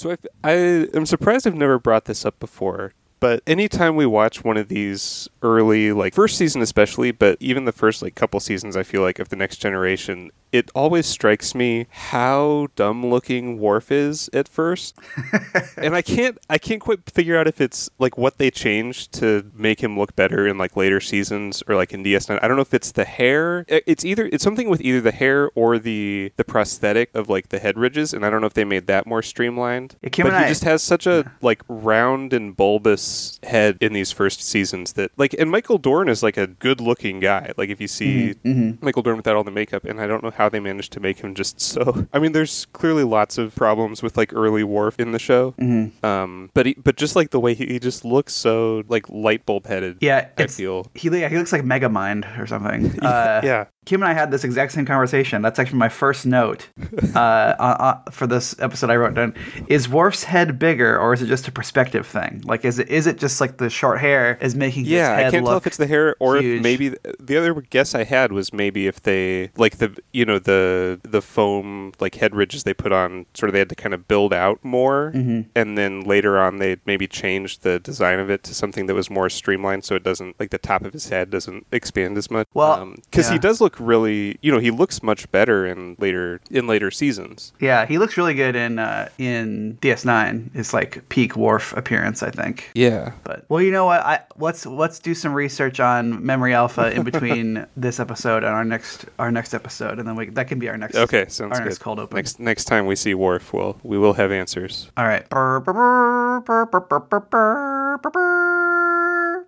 So I, I am surprised I've never brought this up before. But anytime we watch one of these early, like first season especially, but even the first like couple seasons, I feel like of the next generation, it always strikes me how dumb looking Worf is at first, and I can't I can't quite figure out if it's like what they changed to make him look better in like later seasons or like in DS9. I don't know if it's the hair. It's either it's something with either the hair or the the prosthetic of like the head ridges, and I don't know if they made that more streamlined. Yeah, Kim but he I- just has such a like round and bulbous head in these first seasons that like and Michael Dorn is like a good looking guy. Like if you see Mm-hmm, Michael Dorn without all the makeup, and I don't know how they managed to make him just so. I mean, there's clearly lots of problems with like early Worf in the show, Mm-hmm. um, but he, but just like the way he, he just looks so like light bulb headed. Yeah, I feel. he yeah, he looks like Mega Mind or something. Uh, yeah. Kim and I had this exact same conversation. That's actually my first note uh, uh, uh, for this episode. I wrote down: Is Worf's head bigger, or is it just a perspective thing? Like, is it is it just like the short hair is making his Yeah, I can't tell look if it's the hair or if maybe the other guess I had was maybe if they like the you know the the foam like head ridges they put on sort of they had to kind of build out more Mm-hmm. and then later on they maybe changed the design of it to something that was more streamlined so it doesn't like the top of his head doesn't expand as much. Well, because yeah. he does look really you know he looks much better in later in later seasons. Yeah, he looks really good in uh, in DS9. It's like peak Worf appearance, I think. Yeah. But well, you know what? I let's let's do some research on Memory Alpha in between this episode and our next our next episode, and then we that can be our next Okay, sounds our good. next cold open. Next next time we see Worf, we'll we will have answers. All right. Brr, brr, brr,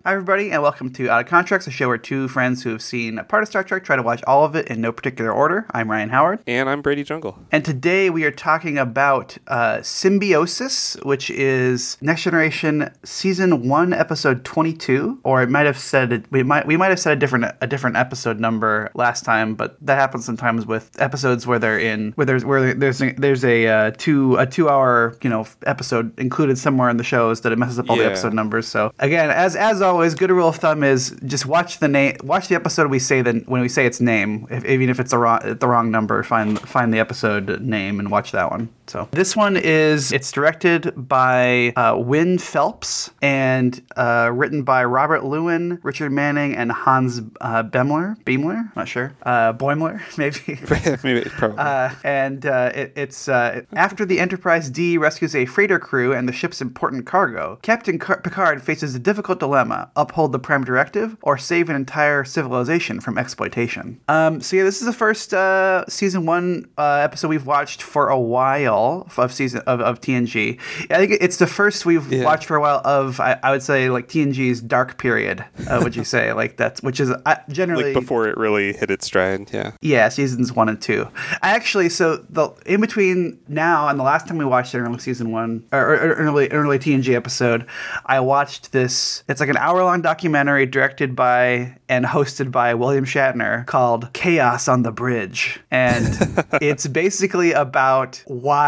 Hi, everybody, and welcome to Out of Contracts, a show where two friends who have seen a part of Star Trek try to watch all of it in no particular order. I'm Ryan Howard. And I'm Brady Jungle. And today we are talking about uh, Symbiosis, which is Next Generation Season One, Episode Twenty-two, or it might have said it, we might we might have said a different a different episode number last time, but that happens sometimes with episodes where they're in where there's where there's a, there's a uh, two a two hour you know episode included somewhere in the shows that it messes up all the episode numbers. So again, as as always, good rule of thumb is just watch the name, watch the episode we say the when we say its name, if, even if it's the wrong the wrong number, find find the episode name and watch that one. So this one is it's directed by uh, Win Phelps and uh, written by Robert Lewin, Richard Manning, and Hans uh, Bemler. Beamler, not sure. Uh, Boimler, maybe. Maybe probably. Uh, and uh, it, it's uh, after the Enterprise D rescues a freighter crew and the ship's important cargo, Captain Car- Picard faces a difficult dilemma: uphold the Prime Directive or save an entire civilization from exploitation. Um, so yeah, this is the first uh, season one uh, episode we've watched for a while of season of, of TNG. I think it's the first we've Yeah. watched for a while of I, I would say like TNG's dark period. Uh, would you say like that's which is uh, generally like before it really hit its stride. Yeah. yeah, seasons one and two. I actually so the in between now and the last time we watched an early season one or, or or early early TNG episode, I watched this. It's like an hour long documentary directed by and hosted by William Shatner called Chaos on the Bridge, and it's basically about why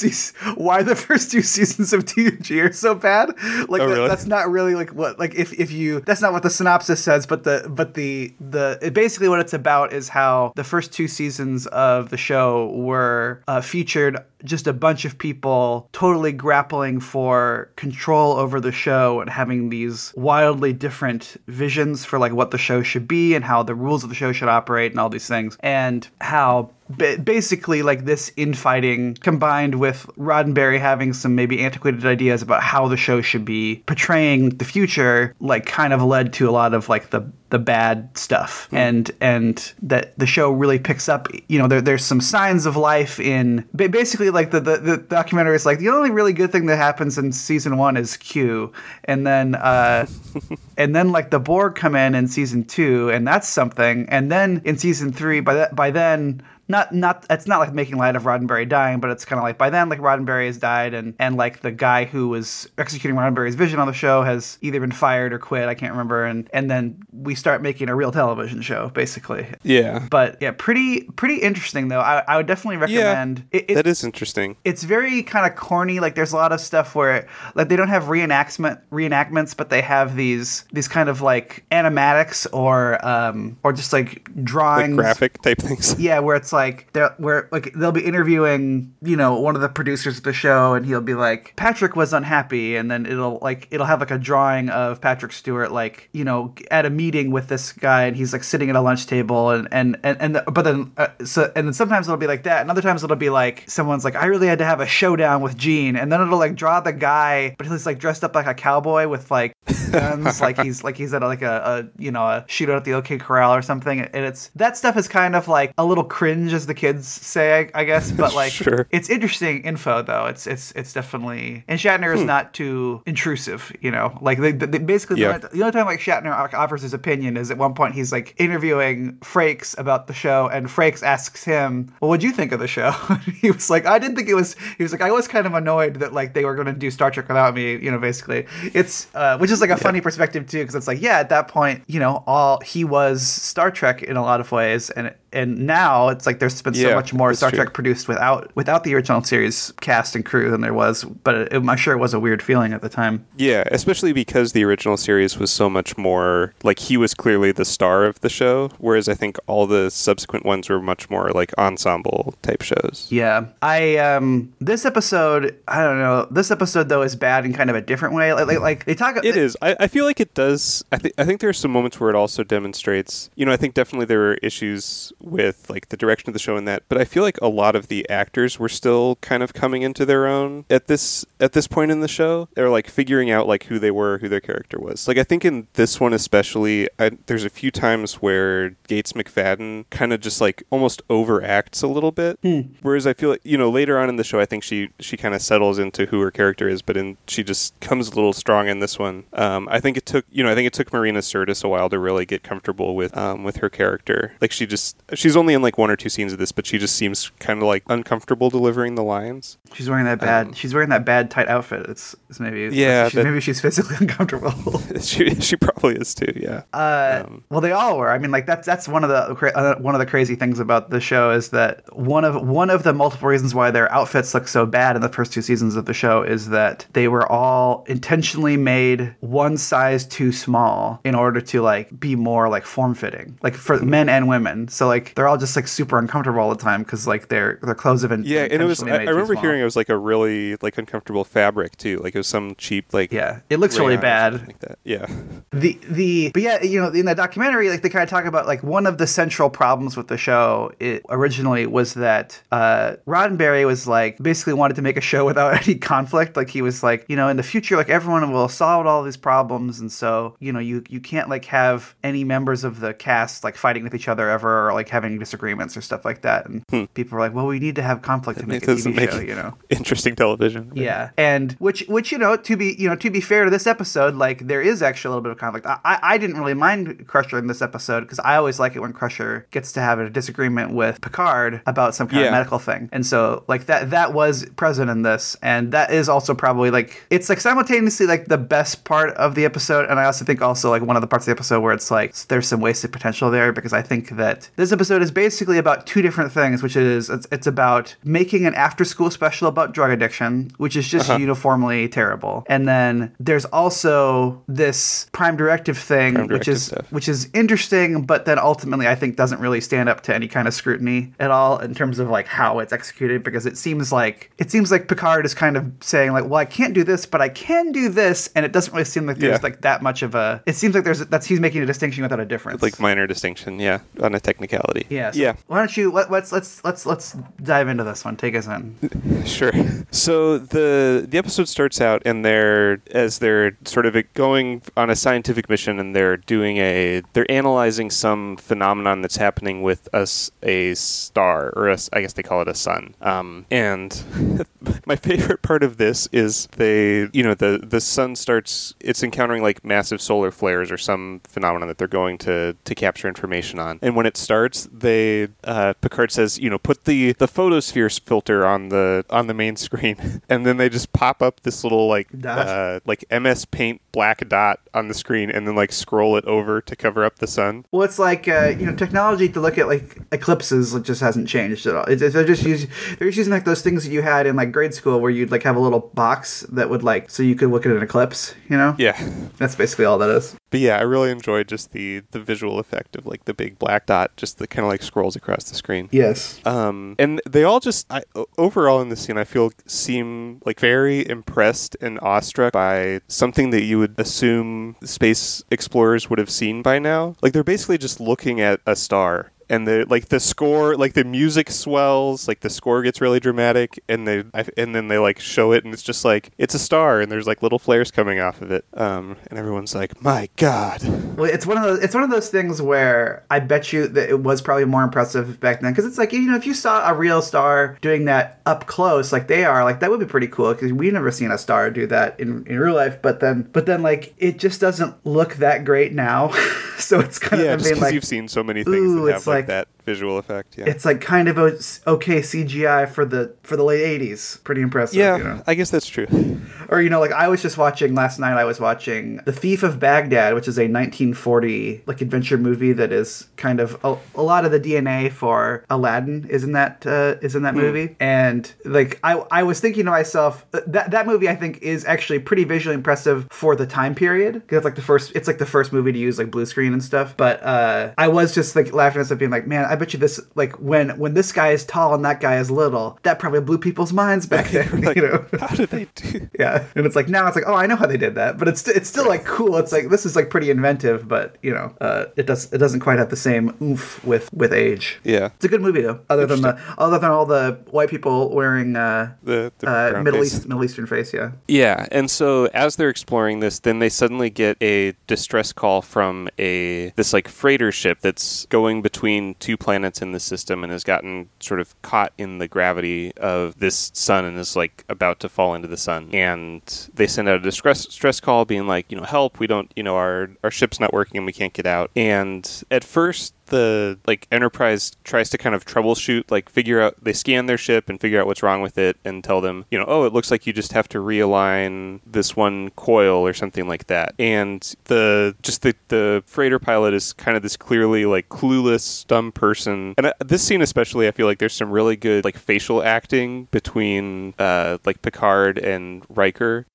these- why the first two seasons of TNG are so bad. Like Oh, that- really? that's not really like what like if, if you that's not what the synopsis says but the but the the it basically what it's about is how the first two seasons of the show were uh, featured just a bunch of people totally grappling for control over the show and having these wildly different visions for like what the show should be and how the rules of the show should operate and all these things and how ba- basically like this infighting combined with Roddenberry having some maybe antiquated ideas about how the show should be portraying the future like kind of led to a lot of like the the bad stuff. And and that the show really picks up you know there, there's some signs of life in basically like the, the the documentary is like the only really good thing that happens in season one is q. And then uh and then like the borg come in in season two and that's something. And then in season three by that by then not not it's not like making light of Roddenberry dying, but it's kind of like by then like Roddenberry has died and and like the guy who was executing Roddenberry's vision on the show has either been fired or quit, I can't remember, and and then we start making a real television show basically. Yeah. But yeah, pretty pretty interesting though. I, I would definitely recommend. it, it- that is interesting. it's very kind of corny. Like there's a lot of stuff where like they don't have reenactment reenactments, but they have these these kind of like animatics or um or just like Like drawings. graphic type things. Yeah, where it's like they're where like they'll be interviewing you know one of the producers of the show, and he'll be like Patrick was unhappy, and then it'll like it'll have like a drawing of Patrick Stewart like you know at a meeting with this guy, and he's like sitting at a lunch table, and and and, and the, but then uh, so and then sometimes it'll be like that, and other times it'll be like someone's like I really had to have a showdown with Gene, and then it'll like draw the guy, but he's like dressed up like a cowboy with like guns, like he's like he's at like a, a you know a shootout at the OK Corral or something, and it's that stuff is kind of like a little cringe, as the kids say, I, I guess, but like Sure. it's interesting info though. It's it's it's definitely and Shatner is not too intrusive, you know. Like they, they basically the Yeah. only- the only time like Shatner offers his opinion is at one point he's like interviewing Frakes about the show, and Frakes asks him, "Well, what'd you think of the show?" he was like, "I didn't think it was." He was like, "I was kind of annoyed that like they were going to do Star Trek without me." You know, basically, it's uh, which is like a funny perspective too, because it's like, yeah, at that point, you know, all he was Star Trek in a lot of ways, and and now it's like there's been so Yeah, much more Star true. Trek produced without without the original series cast and crew than there was, but it, I'm sure it was a weird feeling at the time. Yeah, especially because the original series was so much more like he was clearly the star of the show, whereas I think all the subsequent ones were much more like ensemble type shows. Yeah, I um this episode I don't know this episode though is bad in kind of a different way. Like like, like they talk. It is. I, I feel like it does. I think. I think there are some moments where it also demonstrates. You know, I think definitely there were issues with like the direction of the show and that, but I feel like a lot of the actors were still kind of coming into their own at this at this point in the show. They're like figuring out like who they were, who their character was. Like I think in this one especially, I, there's a few times where Gates McFadden kind of just like almost overacts a little bit. Whereas I feel like you know later on in the show, I think she she kind of settles into who her character is, but in she just comes a little strong in this one. Um, I think it took you know I think it took Marina Sirtis a while to really get comfortable with um, with her character. Like she just she's only in like one or two scenes of this, but she just seems kind of like uncomfortable delivering the lines. She's wearing that bad. Um, she's wearing that bad tight outfit. It's, it's maybe Yeah, she's- that- maybe she's physically uncomfortable. she she probably is too. Yeah. Uh, Um, well, they all were. I mean, like that's that's one of the uh, one of the crazy things about the show is that one of one of the multiple reasons why their outfits look so bad in the first two seasons of the show is that they were all intentionally made one size too small in order to like be more like form fitting, like for men and women. So like they're all just like super uncomfortable all the time because like their their clothes have been yeah, and it was. I, I remember hearing it was like a really like uncomfortable fabric too. Like it was some cheap like Yeah, it looks really bad. Like that. Yeah. the the but yeah you know in the documentary like they kind of talk about like one of the central problems with the show it originally was that uh roddenberry was like basically wanted to make a show without any conflict like he was like you know in the future like everyone will solve all these problems and so you know you you can't like have any members of the cast like fighting with each other ever or like having disagreements or stuff like that. And hmm. people were like well we need to have conflict to make a tv make show you know? interesting television. yeah, and which which you know to be you know to be fair to this episode, like there is actually a little bit of conflict. I I, I didn't really mind Crusher in this episode because I always like it when Crusher gets to have a disagreement with Picard about some kind Yeah. of medical thing, and so like that that was present in this, and that is also probably like it's like simultaneously like the best part of the episode, and I also think also like one of the parts of the episode where it's like there's some wasted potential there because I think that this episode is basically about two different things, which is it's, it's about making an after school special about drug addiction, which is just uh-huh. uniformly terrible, and then there's also this Prime Directive thing, Prime which is stuff. which is interesting, but then ultimately I think doesn't really stand up to any kind of scrutiny at all in terms of like how it's executed because it seems like it seems like Picard is kind of saying like, well, I can't do this, but I can do this, and it doesn't really seem like there's Yeah. like that much of a. It seems like there's that's he's making a distinction without a difference. Like minor distinction, yeah, on a technicality. Yeah, so yeah. Why don't you let, let's let's let's let's dive into this one. Take us in. Sure. So the the episode starts out and they're as they're sort of going on a scientific mission and they're doing a they're analyzing some phenomenon that's happening with us a star or a I guess they call it a sun. Um, and my favorite part of this is they you know the the sun starts it's encountering like massive solar flares or some phenomenon that they're going to to capture information on. And when it starts, they uh, Picard says, you know, put the the photosphere filter on the on the main screen, and then they just pop up this little like uh, like MS Paint black dot on the screen, and then like scroll it over to cover up the sun. Well, it's like uh, you know, technology to look at like eclipses just hasn't changed at all. It, they're just using they're just using like those things that you had in like grade school where you'd like have a little box that would like so you could look at an eclipse. You know, Yeah. that's basically all that is. But yeah, I really enjoyed just the the visual effect of like the big black dot just that kind of like scrolls across the screen. Yes. Um, and they all just I, overall in the scene, I feel seem like very impressed and awestruck by something that you would assume space explorers would have seen by now. Like they're basically just looking at a star. And the like the score, like the music swells, like the score gets really dramatic, and they I, and then they like show it, and it's just like it's a star, and there's like little flares coming off of it, um, and everyone's like, "My God!" Well, it's one of those. It's one of those things where I bet you that it was probably more impressive back then because it's like you know if you saw a real star doing that up close like they are, like that would be pretty cool because we've never seen a star do that in in real life. But then, but then like it just doesn't look that great now. so it's kind Yeah, of being because like you've seen so many things ooh, that it's have like, like- that visual effect. Yeah. it's like kind of a okay CGI for the for the late '80s. Pretty impressive. Yeah, You know? I guess that's true. Or you know, like I was just watching last night. I was watching The Thief of Baghdad, which is a 1940 like adventure movie that is kind of a, a lot of the DNA for Aladdin is in that uh, is in that movie. And like I I was thinking to myself uh, that that movie I think is actually pretty visually impressive for the time period because it's like the first it's like the first movie to use like blue screen and stuff. But uh, I was just like laughing at myself, being like, man, I bet you this like when when this guy is tall and that guy is little, that probably blew people's minds back then. Like, you know. how did they do? Yeah, and it's like now it's like oh I know how they did that, but it's it's still like cool. It's like this is like pretty inventive, but you know uh, it does it doesn't quite have the same oomph with with age. Yeah, It's a good movie though, other than the other than all the white people wearing uh, the, the uh, Middle face. East Middle Eastern face. Yeah, Yeah, and so as they're exploring this, then they suddenly get a distress call from a this like freighter ship that's going between two planets in the system and has gotten sort of caught in the gravity of this sun and is like about to fall into the sun. And they send out a distress stress call, being like, you know, help, we don't, you know, our our ship's not working and we can't get out. And at first the like enterprise tries to kind of troubleshoot like figure out they scan their ship and figure out what's wrong with it and tell them you know oh it looks like you just have to realign this one coil or something like that. And the just the the freighter pilot is kind of this clearly like clueless dumb person. And uh, this scene especially i feel like there's some really good like facial acting between uh like picard and riker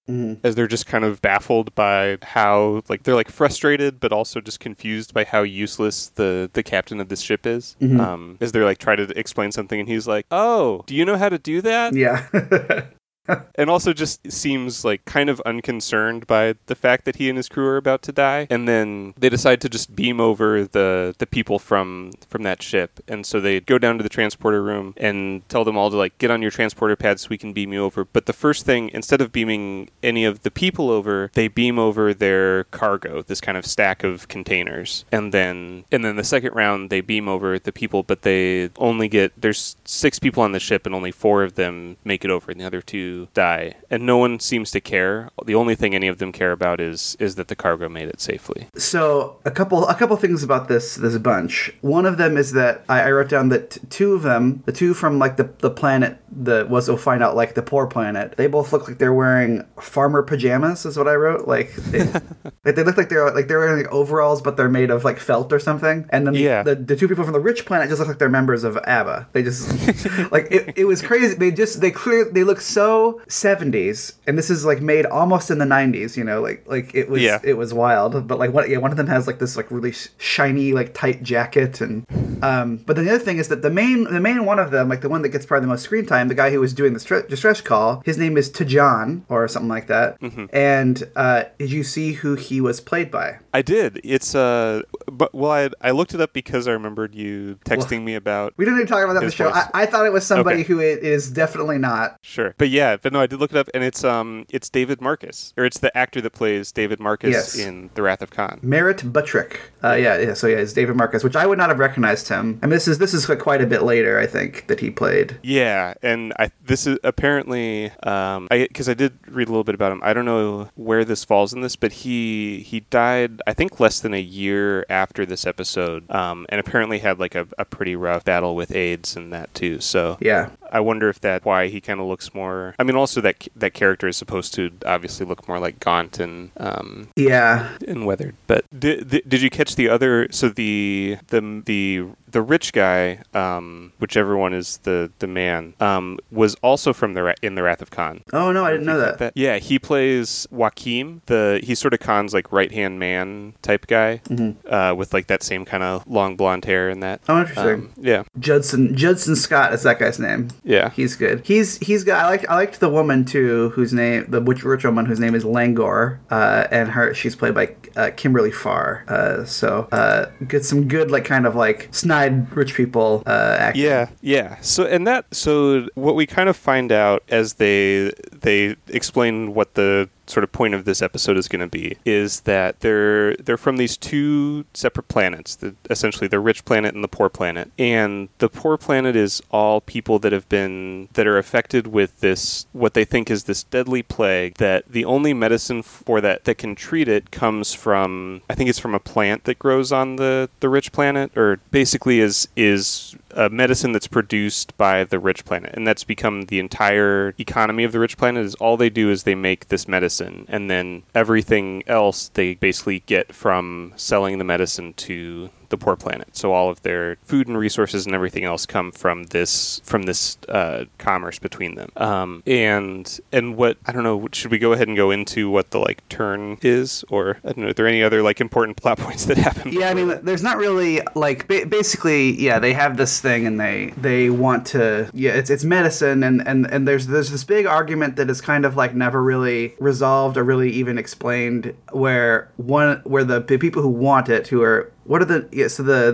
as they're just kind of baffled by how like they're like frustrated but also just confused by how useless the the captain of this ship is. Um as they're like try to explain something and he's like oh do you know how to do that? Yeah, and also just seems like kind of unconcerned by the fact that he and his crew are about to die. And then they decide to just beam over the the people from from that ship. And so they go down to the transporter room and tell them all to like get on your transporter pads so we can beam you over. But the first thing instead of beaming any of the people over they beam over their cargo this kind of stack of containers. And then and then the second round they beam over the people but they only get there's six people on the ship and only four of them make it over and the other two die and no one seems to care the only thing any of them care about is is that the cargo made it safely So a couple a couple things about this this bunch. One of them is that I, I wrote down that t- two of them, the two from like the the planet that was we'll find out like the poor planet, they both look like they're wearing farmer pajamas. Is what I wrote. Like they, like they look like they're like they're wearing like overalls, but they're made of like felt or something. And then the, Yeah. the, the two people from the rich planet just look like they're members of ABBA. They just like it, it was crazy. They just they clear they look so 70s, and this is like made almost in the 90s. You know, like like it was Yeah. it was wild. But like one yeah, one of them has like this like really shiny like tight jacket, and um. But then the other thing is that the main the main one of them, like the one that gets probably the most screen time, the guy who was doing the stre- distress call, his name is T'Jon or something like that. And uh, did you see who he was played by? i did it's uh but well i i looked it up because i remembered you texting me about We didn't even talk about that in the show. I, I thought it was somebody Okay. who it is definitely not. Sure, but yeah, but no, I did look it up, and it's um, it's David Marcus, or it's the actor that plays David Marcus Yes. in The Wrath of Khan. Merritt Buttrick. Uh, yeah, yeah. So yeah, it's David Marcus, which I would not have recognized him. I mean, this is this is quite a bit later, I think, that he played. Yeah, and I this is apparently um, I because I did read a little bit about him. I don't know where this falls in this, but he he died I think less than a year after this episode, um, and apparently had like a, a pretty rough battle with AIDS and that too. So Yeah. I wonder if that why he kind of looks more. I mean, also that that character is supposed to obviously look more like gaunt and um, Yeah. and weathered. But did, did, did you catch the other? So the the the the rich guy, um, whichever one is the the man, um, was also from the Ra- in the Wrath of Khan. Oh no, I didn't know that. Yeah, he plays Joaquim. The he's sort of Khan's like right hand man type guy, Mm-hmm. uh, with like that same kind of long blonde hair and that. Oh, interesting. Um, yeah, Judson Judson Scott is that guy's name. yeah. He's good. He's he's got. I liked I liked the woman too, whose name the rich rich woman whose name is Langor, uh, and her she's played by uh, Kimberly Farr. Uh, so uh, get some good like kind of like snide rich people uh. Yeah, yeah. So and that so what we kind of find out as they they explain what the sort of point of this episode is going to be is that they're they're from these two separate planets, the, essentially the rich planet and the poor planet. And the poor planet is all people that have been that are affected with this what they think is this deadly plague that the only medicine for that that can treat it comes from I think it's from a plant that grows on the the rich planet or basically is is a medicine that's produced by the rich planet and that's become the entire economy of the rich planet is all they do is they make this medicine and then everything else they basically get from selling the medicine to the poor planet. So all of their food and resources and everything else come from this from this uh, commerce between them. Um, and and what i don't know should we go ahead and go into what the like turn is? Or i don't know are there any other like important plot points that happen Yeah, I mean, there's not really like ba- basically, yeah, they have this thing and they they want to, yeah, it's it's medicine and and and there's there's this big argument that is kind of like never really resolved or really even explained where one where the people who want it who are what are the yeah so the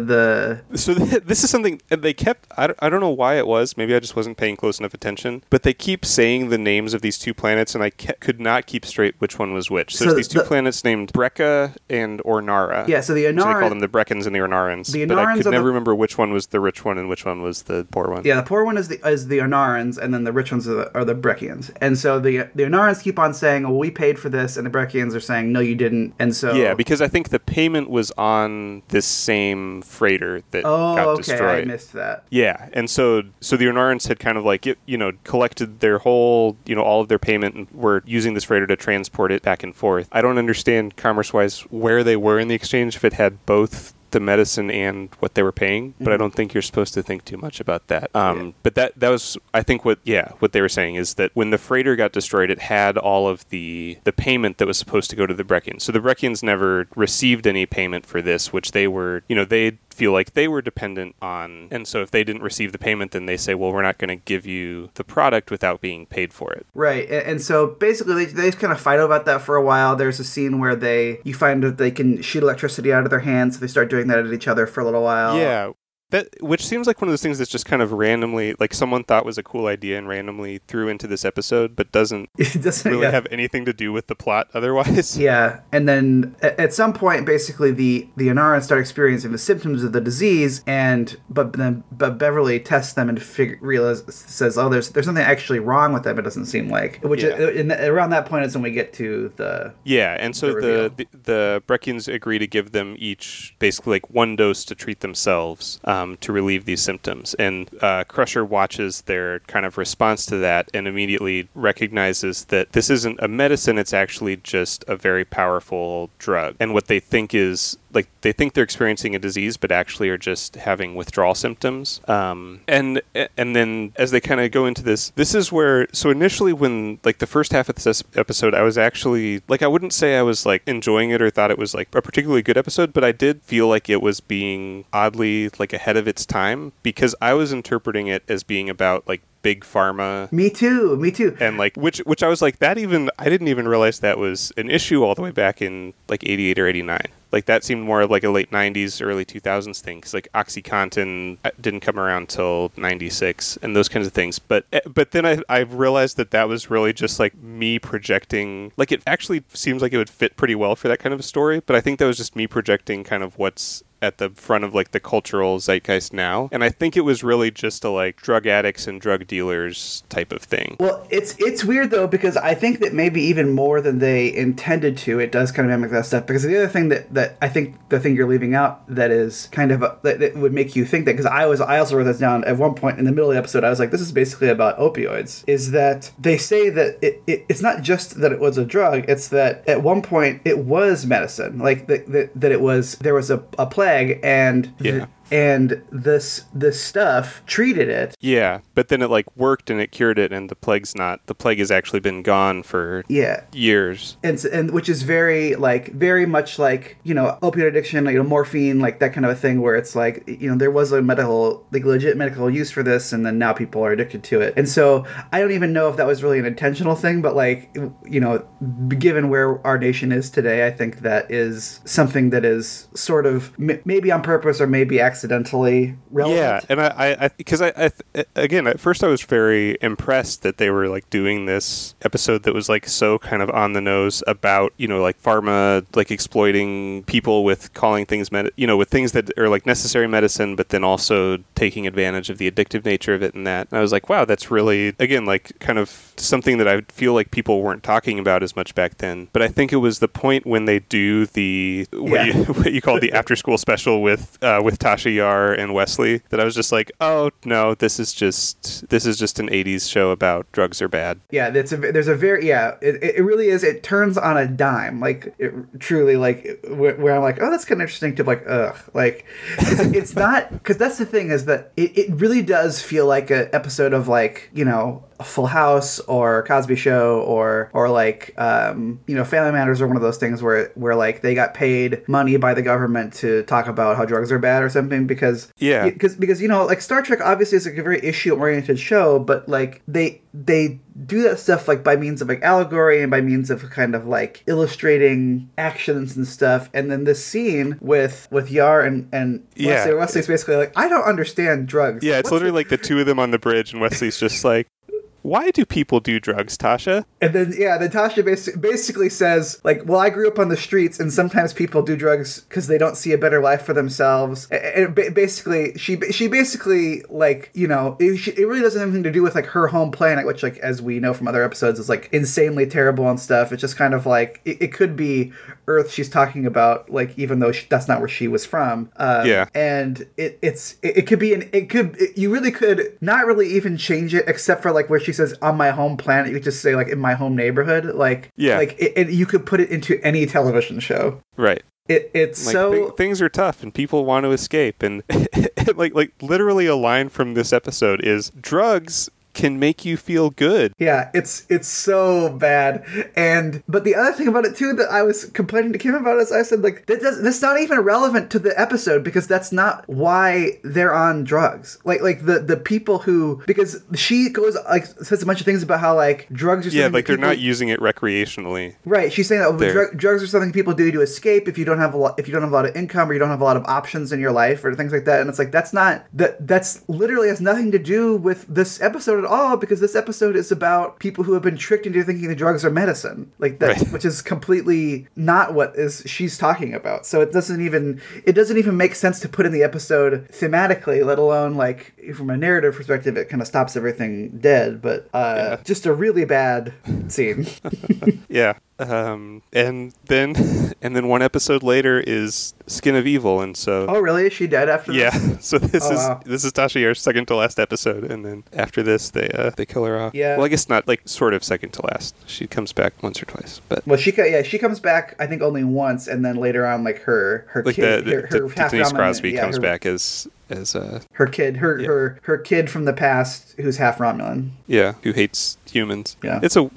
the So this is something they kept. I don't, I don't know why it was. Maybe I just wasn't paying close enough attention. But they keep saying the names of these two planets, and I ke- could not keep straight which one was which. So, So there's these two the- planets named Brekka and Ornara. yeah so the So they call them the Breckans and the Ornarans. The but I could never the- remember which one was the rich one and which one was the poor one. Yeah, the poor one is the is the Onarans, and then the rich ones are the, are the Brekkians. And so the the Onarans keep on saying, "Well, we paid for this," and the Brekkians are saying, "No, you didn't." And so Yeah, because I think the payment was on this same freighter that oh, got okay, destroyed. I missed that. Yeah, and so so the Onarans had kind of like you know collected their whole you know all of their payment and were using this freighter to transport it back and forth. I don't understand commerce wise where they were in the exchange if it had both the medicine and what they were paying, but I don't think you're supposed to think too much about that. Um, Yeah. But that that was I think what yeah what they were saying is that when the freighter got destroyed, it had all of the the payment that was supposed to go to the Brekkians. So the Brekkians never received any payment for this, which they were you know they feel like they were dependent on. And so if they didn't receive the payment, then they say, well, we're not going to give you the product without being paid for it. Right, and, and so basically they, they just kind of fight about that for a while. There's a scene where they you find that they can shoot electricity out of their hands. So they start doing that at each other for a little while. Yeah. That, which seems like one of those things that's just kind of randomly, like someone thought was a cool idea and randomly threw into this episode, but doesn't doesn't really yeah. have anything to do with the plot otherwise. Yeah, and then at, some point, basically the the Anarans start experiencing the symptoms of the disease, and but then but Beverly tests them and figure, realize says, "Oh, there's there's something actually wrong with them." It doesn't seem like, which Yeah. is, in the, around that point is when we get to the Yeah, and so The the, the the Brekkians agree to give them each basically like one dose to treat themselves um, to relieve these symptoms, and uh, Crusher watches their kind of response to that and immediately recognizes that this isn't a medicine; it's actually just a very powerful drug. And what they think is like they think they're experiencing a disease, but actually are just having withdrawal symptoms. Um, and and then as they kind of go into this, this is where so initially when like the first half of this episode, I was actually like I wouldn't say I was like enjoying it or thought it was like a particularly good episode, but I did feel like it was being oddly like ahead of its time because I was interpreting it as being about like big pharma me too, me too. and like which which I was like that even I didn't even realize that was an issue all the way back in like 88 or 89 like that seemed more like a late 90s early 2000s thing because like oxycontin uh, didn't come around till 96 and those kinds of things. But eh, but then I, I realized that that was really just like me projecting like it actually seems like it would fit pretty well for that kind of a story but i think that was just me projecting kind of what's at the front of like the cultural zeitgeist now and i think it was really just a like drug addicts and drug dealers type of thing Well, it's it's weird though because I think that maybe even more than they intended to, it does kind of mimic that stuff. Because the other thing that, that I think the thing you're leaving out that is kind of a, that, that would make you think that because I was I also wrote this down at one point in the middle of the episode. I was like, this is basically about opioids. Is that they say that it, it it's not just that it was a drug. It's that at one point it was medicine. Like that that, that it was there was a, a plague and Yeah. And this this stuff treated it. Yeah, but then it like worked and it cured it, and the plague's not. The plague has actually been gone for Yeah, years. and and which is very like very much like you know opioid addiction, you know morphine, like that kind of a thing, where it's like you know there was a medical like legit medical use for this, and then now people are addicted to it, and so I don't even know if that was really an intentional thing, but like you know given where our nation is today, I think that is something that is sort of m- maybe on purpose or maybe accidentally relevant. Yeah, and I, I, because I, I, th- again, at first I was very impressed that they were like doing this episode that was like so kind of on the nose about you know like pharma like exploiting people with calling things med- you know with things that are like necessary medicine, but then also taking advantage of the addictive nature of it and that. And I was like, wow, that's really again like kind of something that I feel like people weren't talking about as much back then. But I think it was the point when they do the what, Yeah. you, what you call the after school special with uh, with Tasha Yar and Wesley that I was just like, oh no, this is just this is just an '80s show about drugs are bad. Yeah, it's a there's a very yeah it, it really is it turns on a dime like it truly like where, where I'm like oh that's kind of interesting to like ugh like it's, it's not because that's the thing is that it, it really does feel like an episode of like you know Full House or Cosby Show or or like um, you know Family Matters or one of those things where where like they got paid money by the government to talk about how drugs are bad or something because Yeah. because because you know like Star Trek obviously is like a very issue oriented show but like they they do that stuff like by means of like allegory and by means of kind of like illustrating actions and stuff and then this scene with with Yar and and Yeah. Wesley, Wesley's basically like I don't understand drugs Yeah, it's What's literally like the two of them on the bridge, and Wesley's just like, "Why do people do drugs, Tasha?" And then yeah, then Tasha basi- basically says like, "Well, I grew up on the streets, and sometimes people do drugs because they don't see a better life for themselves." And ba- basically, she she basically like you know it, she, it really doesn't have anything to do with like her home planet, which like as we know from other episodes is like insanely terrible and stuff. It's just kind of like it, it could be Earth she's talking about, like even though she, that's not where she was from. Um, Yeah. and it, it's it, it could be an it could it, you really could not really even change it except for like where she says on my home planet you could just say like in my home neighborhood like Yeah. like it, it, you could put it into any television show Right. it it's Like so thi- things are tough, and people want to escape, and like like literally a line from this episode is drugs can make you feel good. Yeah, it's it's so bad. And but the other thing about it too that I was complaining to Kim about is I said like that does, that's not even relevant to the episode because that's not why they're on drugs. Like like the the people who because she goes like says a bunch of things about how like drugs are Yeah, like they're not using it recreationally. Right, she's saying that They're- drug, drugs are something people do to escape if you don't have a lot, if you don't have a lot of income or you don't have a lot of options in your life or things like that. And it's like that's not that that's literally has nothing to do with this episode at all because this episode is about people who have been tricked into thinking the drugs are medicine, like that, Right. which is completely not what is she's talking about. So it doesn't even it doesn't even make sense to put in the episode thematically, let alone like from a narrative perspective. It kind of stops everything dead. But uh, just a really bad scene. Yeah. Um, and then and then one episode later is Skin of Evil, and so Oh, really? Is she dead after yeah. this? So this Oh, is wow. this is Tasha Yar's second to last episode, and then after this they uh, they kill her off. Yeah. Well, I guess not like sort of second to last. She comes back once or twice, but Well, she yeah she comes back I think only once, and then later on like her her like kid the, her, the, her the half Denise Crosby yeah, comes her, back as as uh Her kid her Yeah. her her kid from the past who's half Romulan. yeah who hates humans. Yeah. It's a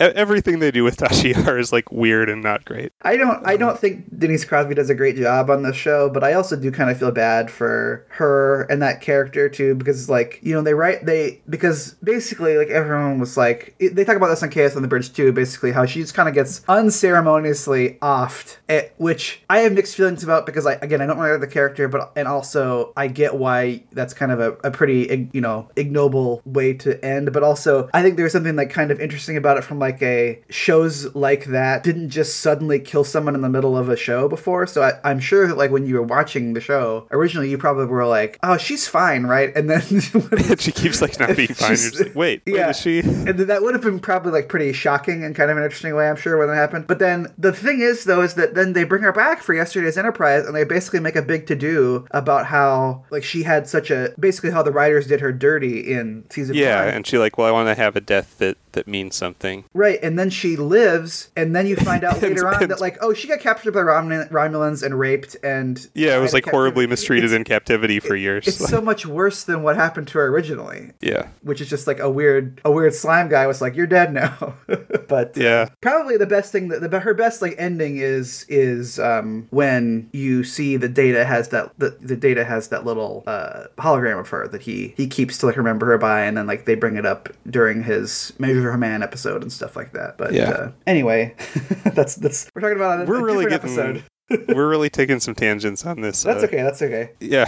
everything they do with Tasha Yar is like weird and not great. I don't I don't think Denise Crosby does a great job on this show, but I also do kind of feel bad for her and that character too because like you know they write they because basically like everyone was like they talk about this on Chaos on the Bridge too basically how she just kind of gets unceremoniously offed eh, which I have mixed feelings about because I again I don't remember the character but and also I get why that's kind of a, a pretty you know ignoble way to end but also I think there's something like kind of interesting about it from like a shows like that didn't just suddenly kill someone in the middle of a show before so I, I'm sure that like when you were watching the show originally you probably were like oh she's fine right and then she keeps like not being fine. You're just like, wait, wait, Yeah. is she? and then that would have been probably like pretty shocking and kind of an interesting way, I'm sure, when that happened. But then the thing is, though, is that then they bring her back for yesterday's Enterprise, and they basically make a big to do about how like she had such a basically how the writers did her dirty in season Yeah, one. and she like, well, I want to have a death that that means something. Right, and then she lives, and then you find out later on that like, oh, she got captured by the Romulan- Romulans and raped, and Yeah, it was like horribly mistreated It's- in captivity for years. It's so much worse than what happened to her originally, yeah. which is just like a weird, a weird slime guy was like, "You're dead now." but Yeah. probably the best thing that the, her best like ending is is um when you see the data has that the, the data has that little uh hologram of her that he he keeps to like remember her by and then like they bring it up during his Measure of a Man episode and stuff like that but Yeah. uh, anyway that's that's we're talking about a, We're a really getting episode we're really taking some tangents on this. that's uh, okay that's okay Yeah.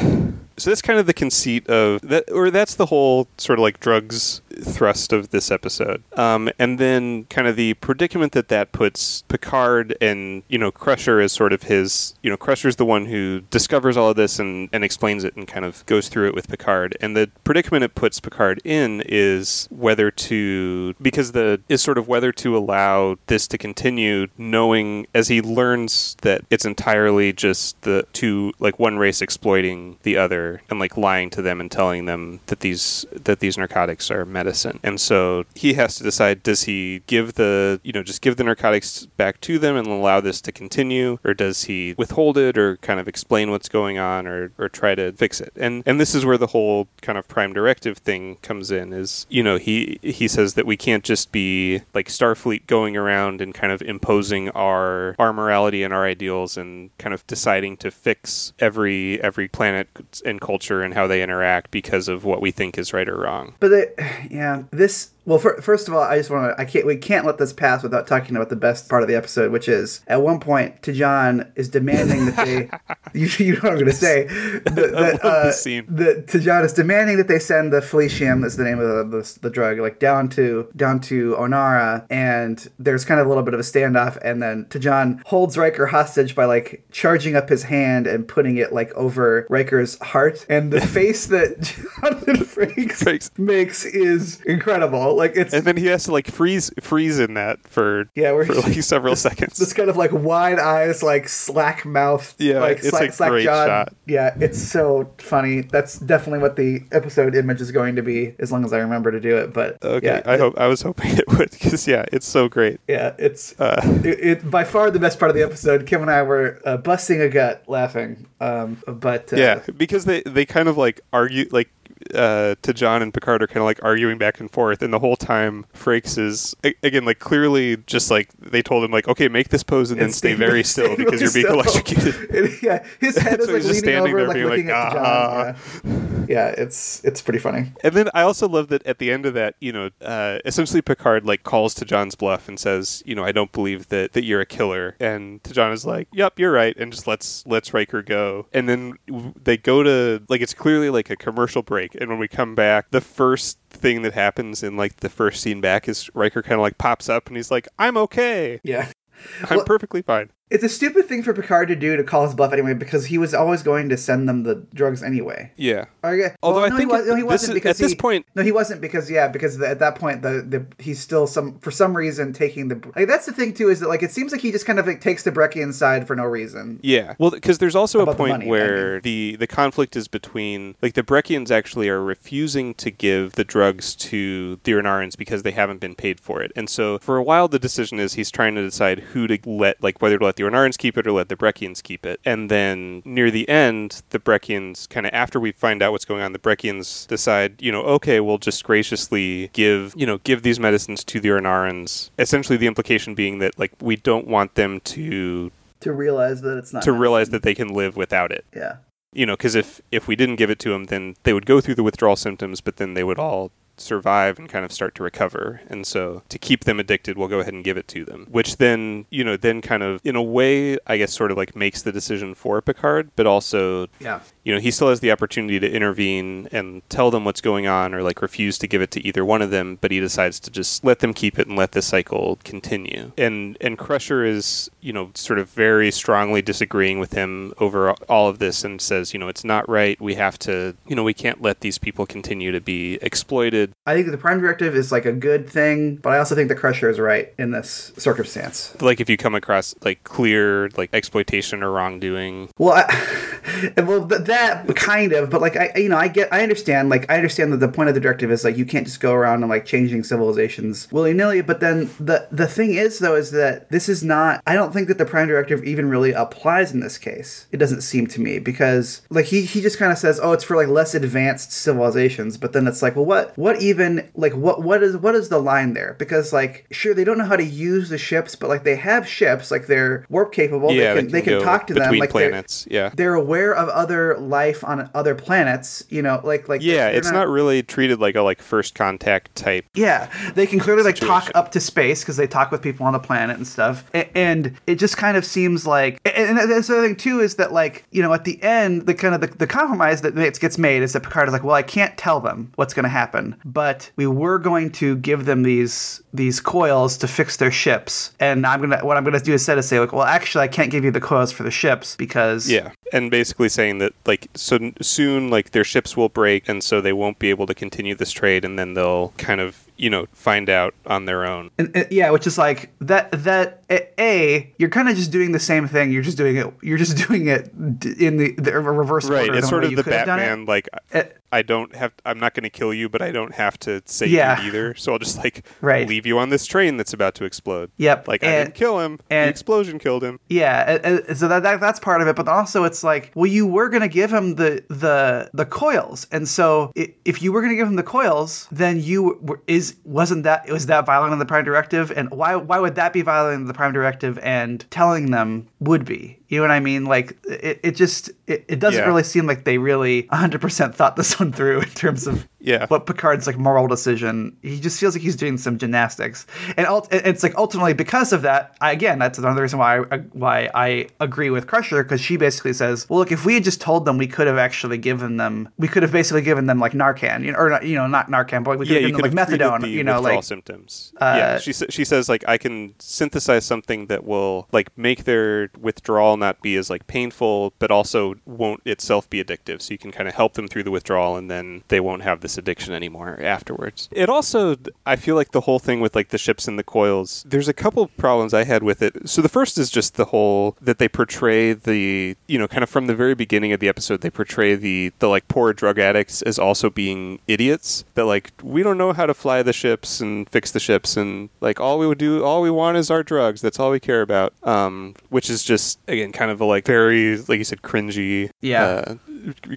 So that's kind of the conceit of that, or that's the whole sort of like drugs thrust of this episode. Um, and then kind of the predicament that that puts Picard and, you know, Crusher is sort of his, you know, Crusher's the one who discovers all of this and, and explains it and kind of goes through it with Picard. And the predicament it puts Picard in is whether to, because the, is sort of whether to allow this to continue knowing as he learns that it's entirely just the two, like one race exploiting the other and like lying to them and telling them that these that these narcotics are medicine. And so he has to decide does he give the you know just give the narcotics back to them and allow this to continue or does he withhold it or kind of explain what's going on or or try to fix it. And and this is where the whole kind of prime directive thing comes in is you know he he says that we can't just be like Starfleet going around and kind of imposing our our morality and our ideals and kind of deciding to fix every every planet and culture and how they interact because of what we think is right or wrong. But they, yeah, this. Well, fir- first of all, I just want to. I can't. We can't let this pass without talking about the best part of the episode, which is at one point, T'Jon is demanding that they. you, you know what I'm going to say. That, uh, T'Jon is demanding that they send the Felicium, that's the name of the, the, the drug, like down to down to Onara, and there's kind of a little bit of a standoff, and then T'Jon holds Riker hostage by like charging up his hand and putting it like over Riker's heart, and the face that Jonathan Frakes. makes is incredible. Like it's And then he has to like freeze freeze in that for Yeah, where for like several this seconds. This kind of like wide eyes, like slack mouth. Yeah, like it's slack, a slack great jawed. shot. Yeah, it's so funny. That's definitely what the episode image is going to be, as long as I remember to do it. But Okay, yeah, I hope I was hoping it would because yeah, it's so great. yeah, it's Uh, it, it by far the best part of the episode. Kim and I were uh, busting a gut laughing. Um, but uh, yeah, because they they kind of like argue like uh, T'Jon and Picard are kind of like arguing back and forth, and the whole time Frakes is a- again like clearly just like they told him like okay make this pose and then and stay very still stay because you're being electrocuted. And, yeah, his head is So like leaning standing over, there like looking like, at "Ah." John. Yeah. yeah, it's it's pretty funny. And then I also love that at the end of that, you know, uh, essentially Picard like calls T'Jon's bluff and says, you know, I don't believe that that you're a killer. And John is like, Yep, you're right, and just lets lets Riker go. And then they go to like it's clearly like a commercial break. And when we come back, the first thing that happens in like the first scene back is Riker kind of like pops up and he's like, I'm okay, Yeah. I'm Well- perfectly fine. It's a stupid thing for Picard to do to call his bluff anyway because he was always going to send them the drugs anyway. Yeah. Yeah, Although well, I think he, was, no, he wasn't is- because at this point- no, he wasn't because yeah, because the, at that point the, the he's still some for some reason taking the like that's the thing too is that like it seems like he just kind of like takes the Brekkian side for no reason. Yeah. Well, because there's also a About the point money, I where the the conflict is between like the Brekkians actually are refusing to give the drugs to the Renarans because they haven't been paid for it, and so for a while the decision is he's trying to decide who to let like whether to let the Renarans keep it or let the Brekkians keep it, and then near the end the Brekkians kind of after we find out what's going on, the Brekkians decide you know okay we'll just graciously give you know give these medicines to the Renarans. Essentially, the implication being that like we don't want them to To realize that it's not to realize that they can live without it. yeah You know, because if if we didn't give it to them, then they would go through the withdrawal symptoms, but then they would all survive and kind of start to recover. And so to keep them addicted, we'll go ahead and give it to them. Which then, you know, then kind of in a way, I guess, sort of like makes the decision for Picard, but also yeah you know, he still has the opportunity to intervene and tell them what's going on or like refuse to give it to either one of them, but he decides to just let them keep it and let the cycle continue. And and Crusher is, you know, sort of very strongly disagreeing with him over all of this and says, you know, it's not right. We have to, you know, we can't let these people continue to be exploited. I think the Prime Directive is like a good thing, but I also think the Crusher is right in this circumstance. Like if you come across like clear like exploitation or wrongdoing. Well, I, well, that kind of, but like I, you know, I get, I understand. Like I understand that the point of the directive is like you can't just go around and like changing civilizations willy nilly. But then the the thing is though is that this is not. I don't think that the prime directive even really applies in this case. It doesn't seem to me because like he he just kind of says, oh, it's for like less advanced civilizations. But then it's like, well, what what even like what what is what is the line there? Because like sure they don't know how to use the ships, but like they have ships, like they're warp capable. Yeah, they can they can, go talk to them. Like they're- planets. Yeah. they're aware of other life on other planets. You know, like like Yeah, they're it's not really treated like a like first contact type. Yeah, they can clearly like talk up to space because they talk with people on the planet and stuff. And it just kind of seems like, and and that's the other thing too is that like you know at the end the kind of the, the compromise that gets made is that Picard is like, well, I can't tell them what's going to happen, but we were going to give them these these coils to fix their ships, and I'm gonna what I'm gonna do instead is say like, well, actually, I can't give you the coils for the ships because Yeah, and basically saying that like so soon like their ships will break, and so they won't be able to continue this trade, and then they'll kind of you know find out on their own. And, and- yeah, which is like that. That a, you're kind of just doing the same thing. You're just doing it. You're just doing it in the, the reverse Right, order it's sort of the. Batman like I don't have I'm not going to kill you, but I don't have to save Yeah. you either. So I'll just like Right. leave you on this train that's about to explode. Yep, Like I didn't kill him. and- the explosion killed him. Yeah, and- and so that, that that's part of it, but also it's like, well, you were gonna give him the the the coils, and so i- if you were gonna give him the coils, then you were, is wasn't that was that violating the Prime Directive, and why why would that be violating the Prime Directive, and telling them would be, you know what I mean? Like it, it just it, it doesn't Yeah. really seem like they really 100% thought this one through in terms of Yeah. what Picard's like moral decision. He just feels like he's doing some gymnastics, and ult- it's like ultimately because of that. I, again, that's another reason why I, why I agree with Crusher because she basically says, "Well, look, if we had just told them, we could have actually given them, we could have basically given them like Narcan, you know, or not, you know, not Narcan, but we could yeah, have given them like methadone, the you know, withdrawal like symptoms. uh, yeah, she she says like I can synthesize something that will like make their withdrawal not be as like painful, but also won't itself be addictive. So you can kind of help them through the withdrawal, and then they won't have this addiction anymore afterwards. It also, I feel like the whole thing with like the ships and the coils. There's a couple problems I had with it. So the first is just the whole that they portray the you know kind of from the very beginning of the episode they portray the the like poor drug addicts as also being idiots that like we don't know how to fly the ships and fix the ships and like all we would do all we want is our drugs that's all we care about um which is just again kind of a like very like you said cringy Yeah. uh,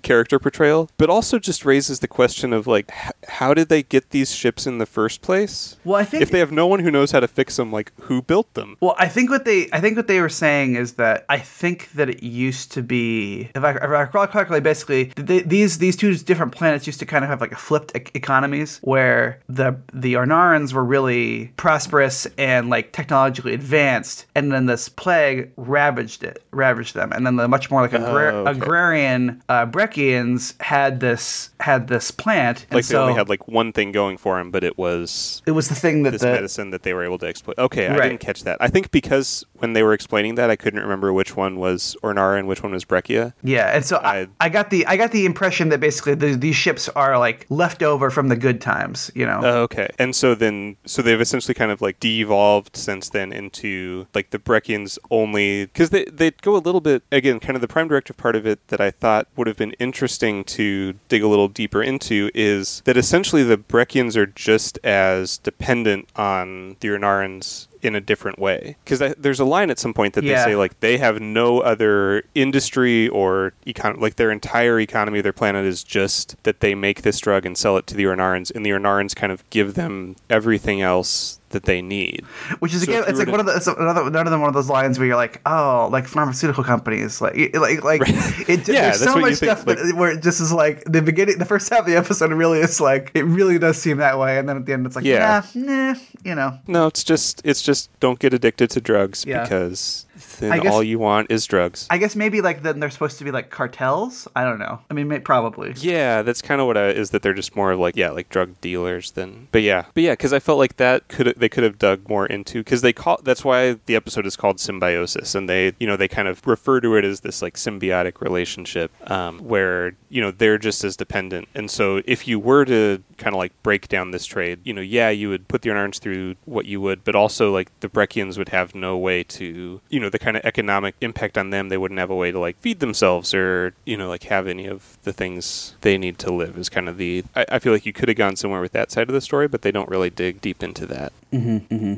character portrayal but also just raises the question of like h- how did they get these ships in the first place well, I think if they have no one who knows how to fix them like who built them Well, I think what they I think what they were saying is that I think that it used to be if I, if I recall correctly, basically they, these these two different planets used to kind of have like a flipped e- economies where the the Ornarans were really prosperous and like technologically advanced, and then this plague ravaged it, ravaged them, and then the much more like Oh, okay. agrarian uh, Uh, Brekkians had this had this plant, and like they so only had like one thing going for them but it was it was the thing that this the medicine that they were able to exploit. Okay, I didn't catch that. I think because when they were explaining that, I couldn't remember which one was Ornara and which one was Brekka. Yeah, and so I, I- I got the I got the impression that basically the, these ships are like left over from the good times, you know. Oh, okay. And so then, so they've essentially kind of like de-evolved since then into like the Brekkians only because they they go a little bit again, kind of the prime directive part of it that I thought would have been interesting to dig a little deeper into is that essentially the Brekkians are just as dependent on the Ornarans in a different way because there's a line at some point that Yeah. they say like they have no other industry or econ- like their entire economy of their planet is just that they make this drug and sell it to the Ornarans and the Ornarans kind of give them everything else that they need. Which is so again, it's like to- one of the it's another another one of those lines where you're like, oh, like pharmaceutical companies, like like like it. Yeah, there's so much think, stuff like- where it just is like the beginning, the first half of the episode really is like it really does seem that way, and then at the end it's like, Yeah. yeah, nah, you know. No, it's just it's just don't get addicted to drugs Yeah. because Then guess- all you want is drugs. I guess maybe like then they're supposed to be like cartels. I don't know. I mean, may, probably. Yeah, that's kind of what I is that they're just more of like yeah, like drug dealers than. But yeah, but yeah, because I felt like that could they could have dug more into because they call that's why the episode is called symbiosis, and they you know they kind of refer to it as this like symbiotic relationship um, where you know they're just as dependent, and so if you were to kind of like break down this trade, you know, yeah, you would put the Ornarans through what you would, but also like like the Brekkians would have no way to, you know, the kind of economic impact on them, they wouldn't have a way to like feed themselves or, you know, like have any of the things they need to live is kind of the, I, I feel like you could have gone somewhere with that side of the story, but they don't really dig deep into that.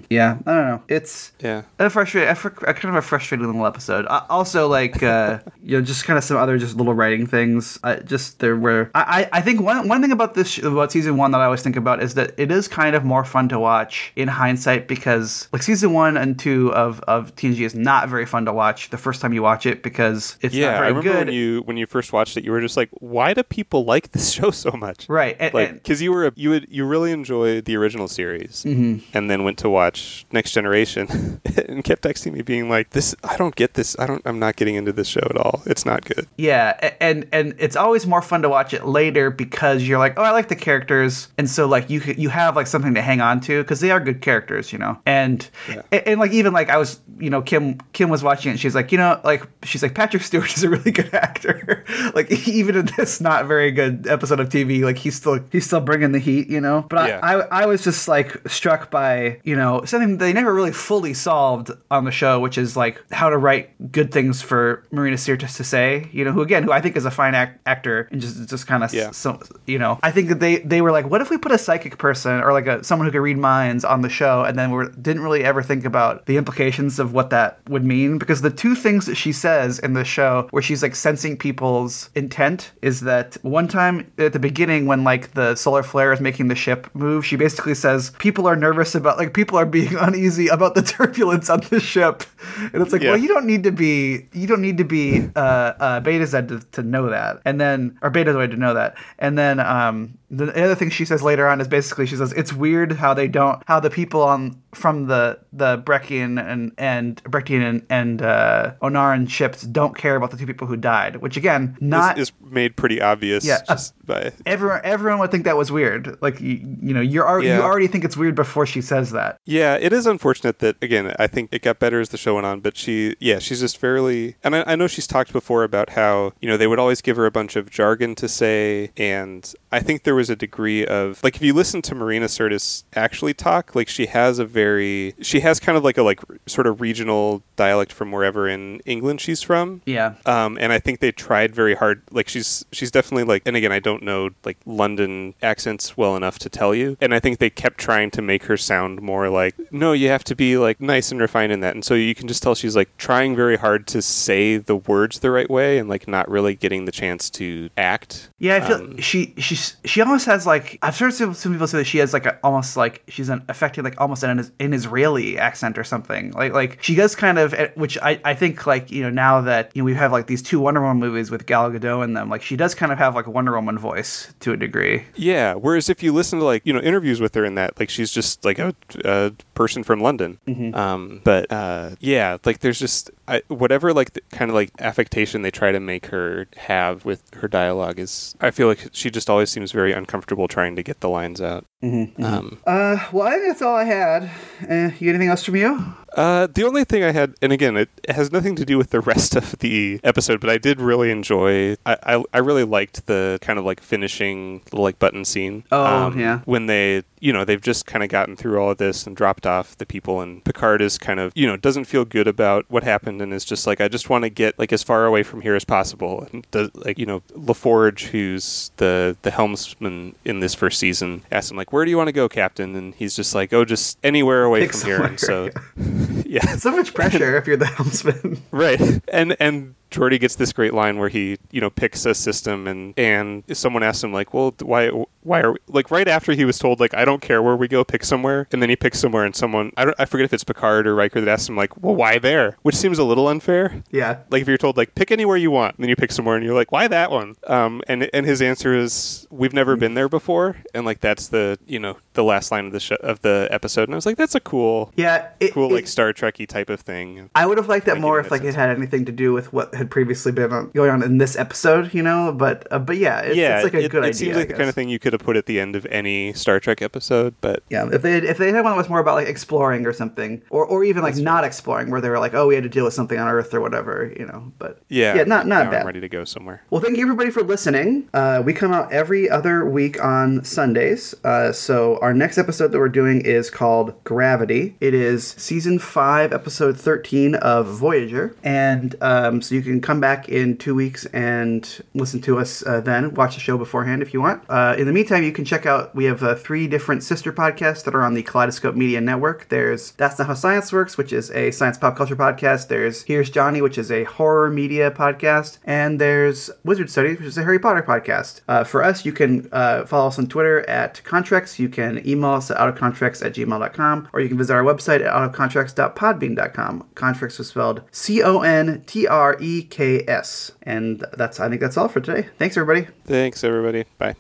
Yeah, I don't know. It's Yeah. a frustrating, a, fr- a kind of a frustrating little episode. Uh, also, like uh, you know, just kind of some other just little writing things. Uh, just there were. I, I I think one one thing about this sh- about season one that I always think about is that it is kind of more fun to watch in hindsight because like season one and two of of TNG is not very fun to watch the first time you watch it because it's Yeah, not I remember good. when you when you first watched it, you were just like, "Why do people like this show so much?" right, and, Like, because you were a, you would you really enjoyed the original series, Mm-hmm. and then went to watch Next Generation, and kept texting me being like, "This I don't get this. I don't. I'm not getting into this show at all. It's not good." Yeah, and and it's always more fun to watch it later because you're like, oh, I like the characters, and so like you you have like something to hang on to because they are good characters, you know. And, Yeah. and and like even like I was, you know, Kim Kim was watching it, she's like, you know, like she's like Patrick Stewart is a really good actor. like even in this not very good episode of TV, like he's still he's still bringing the heat, you know. But Yeah. I, I I was just like struck by you know something they never really fully solved on the show, which is like how to write good things for Marina Sirtis to say. You know, who again, who I think is a fine act- actor and just just kind of Yeah. so you know. I think that they they were like, what if we put a psychic person or like a someone who could read minds on the show, and then we didn't really ever think about the implications of what that would mean because the two things that she says in the show where she's like sensing people's intent is that one time at the beginning when like the solar flare is making the ship move, she basically says people are nervous about like people are being uneasy about the turbulence on the ship, and it's like, Yeah. well, you don't need to be you don't need to be uh, uh, Betazed to, to know that, and then or Betazoid to know that, and then um, the other thing she says later on is basically she says it's weird how they don't how the people on from the the Brekkian and and Brekkian and, and uh, Ornaran ships don't care about the two people who died, which again not this is made pretty obvious Yeah, uh, by everyone everyone would think that was weird. Like you, you know you're al- Yeah. you already think it's weird before she says that. Yeah, it is unfortunate that again. I think it got better as the show went on, but she, yeah, she's just fairly. And I, I know she's talked before about how you know they would always give her a bunch of jargon to say, and I think there was a degree of like if you listen to Marina Sirtis actually talk, like she has a very, she has kind of like a like sort of regional dialect from wherever in England she's from. Yeah. Um, and I think they tried very hard. Like she's she's definitely like, and again, I don't know like London accents well enough to tell you. And I think they kept trying to make her sound more like, no, you have to be like nice and refined in that. And so you can just tell she's like trying very hard to say the words the right way and like not really getting the chance to act. Yeah, I feel Um, she she's she almost has like I've heard some, some people say that she has like a, almost like she's an affected like almost an, an Israeli accent or something. Like like she does kind of eh, which I, I think like you know now that you know we have like these two Wonder Woman movies with Gal Gadot in them like she does kind of have like a Wonder Woman voice to a degree. Yeah. Whereas if you listen to like you know interviews with her in that, like she's just like a, a person from London. Um, but uh, yeah, like there's just I, whatever like the kind of like affectation they try to make her have with her dialogue is. I feel like she just always seems very uncomfortable trying to get the lines out. Um, Uh, well, I think that's all I had. Uh, you anything else from you? Uh, the only thing I had, and again, it has nothing to do with the rest of the episode, but I did really enjoy. I I, I really liked the kind of like finishing little like button scene. Oh, yeah. When they, you know, they've just kind of gotten through all of this and dropped off the people, and Picard is kind of, you know, doesn't feel good about what happened, and is just like, I just want to get like as far away from here as possible. And does like, you know, LaForge, who's the the helmsman in this first season, asks him like, "Where do you want to go, Captain?" And he's just like, "Oh, just anywhere away Pick from here." And so yeah, So much pressure if you're the helmsman. right. And and Geordi gets this great line where he, you know, picks a system and and someone asks him like, "Well, why why are we, like right after he was told like I don't care where we go, pick somewhere." And then he picks somewhere and someone I don't I forget if it's Picard or Riker that asks him like, "Well, why there?" Which seems a little unfair. Yeah. Like if you're told like pick anywhere you want, and then you pick somewhere and you're like, "Why that one?" Um and and his answer is, "We've never been there before." And like that's the, you know, the last line of the show, of the episode. And I was like, "That's a cool Yeah. It, cool it- like Star Trekky type of thing." I would have liked that more if like it had anything to do with what had previously been on, going on in this episode, you know. But uh, but yeah, it's, yeah, it's like a it, good it idea. seems like the kind of thing you could have put at the end of any Star Trek episode, but Yeah, if they if they had one that was more about like exploring or something, or or even like not exploring, where they were like, oh, we had to deal with something on Earth or whatever, you know. But yeah, yeah, not not bad. I'm ready to go somewhere. Well, thank you everybody for listening. Uh, we come out every other week on Sundays. Uh, so our next episode that we're doing is called Gravity. It is season five, episode thirteen of Voyager, and um, so you can come back in two weeks and listen to us uh, then. Watch the show beforehand if you want. Uh, in the meantime, you can check out. We have uh, three different sister podcasts that are on the Kaleidoscope Media Network. There's That's Not How Science Works, which is a science pop culture podcast. There's Here's Johnny, which is a horror media podcast, and there's Wizard Studies, which is a Harry Potter podcast. Uh, for us, you can uh, follow us on Twitter at Contreks. You can email us at outofcontreks at gmail.com, or you can visit our website at outofcontreks.podbean.com. Contreks was spelled C O N T R E K S. And that's I think that's all for today. Thanks everybody. Thanks, everybody. Bye.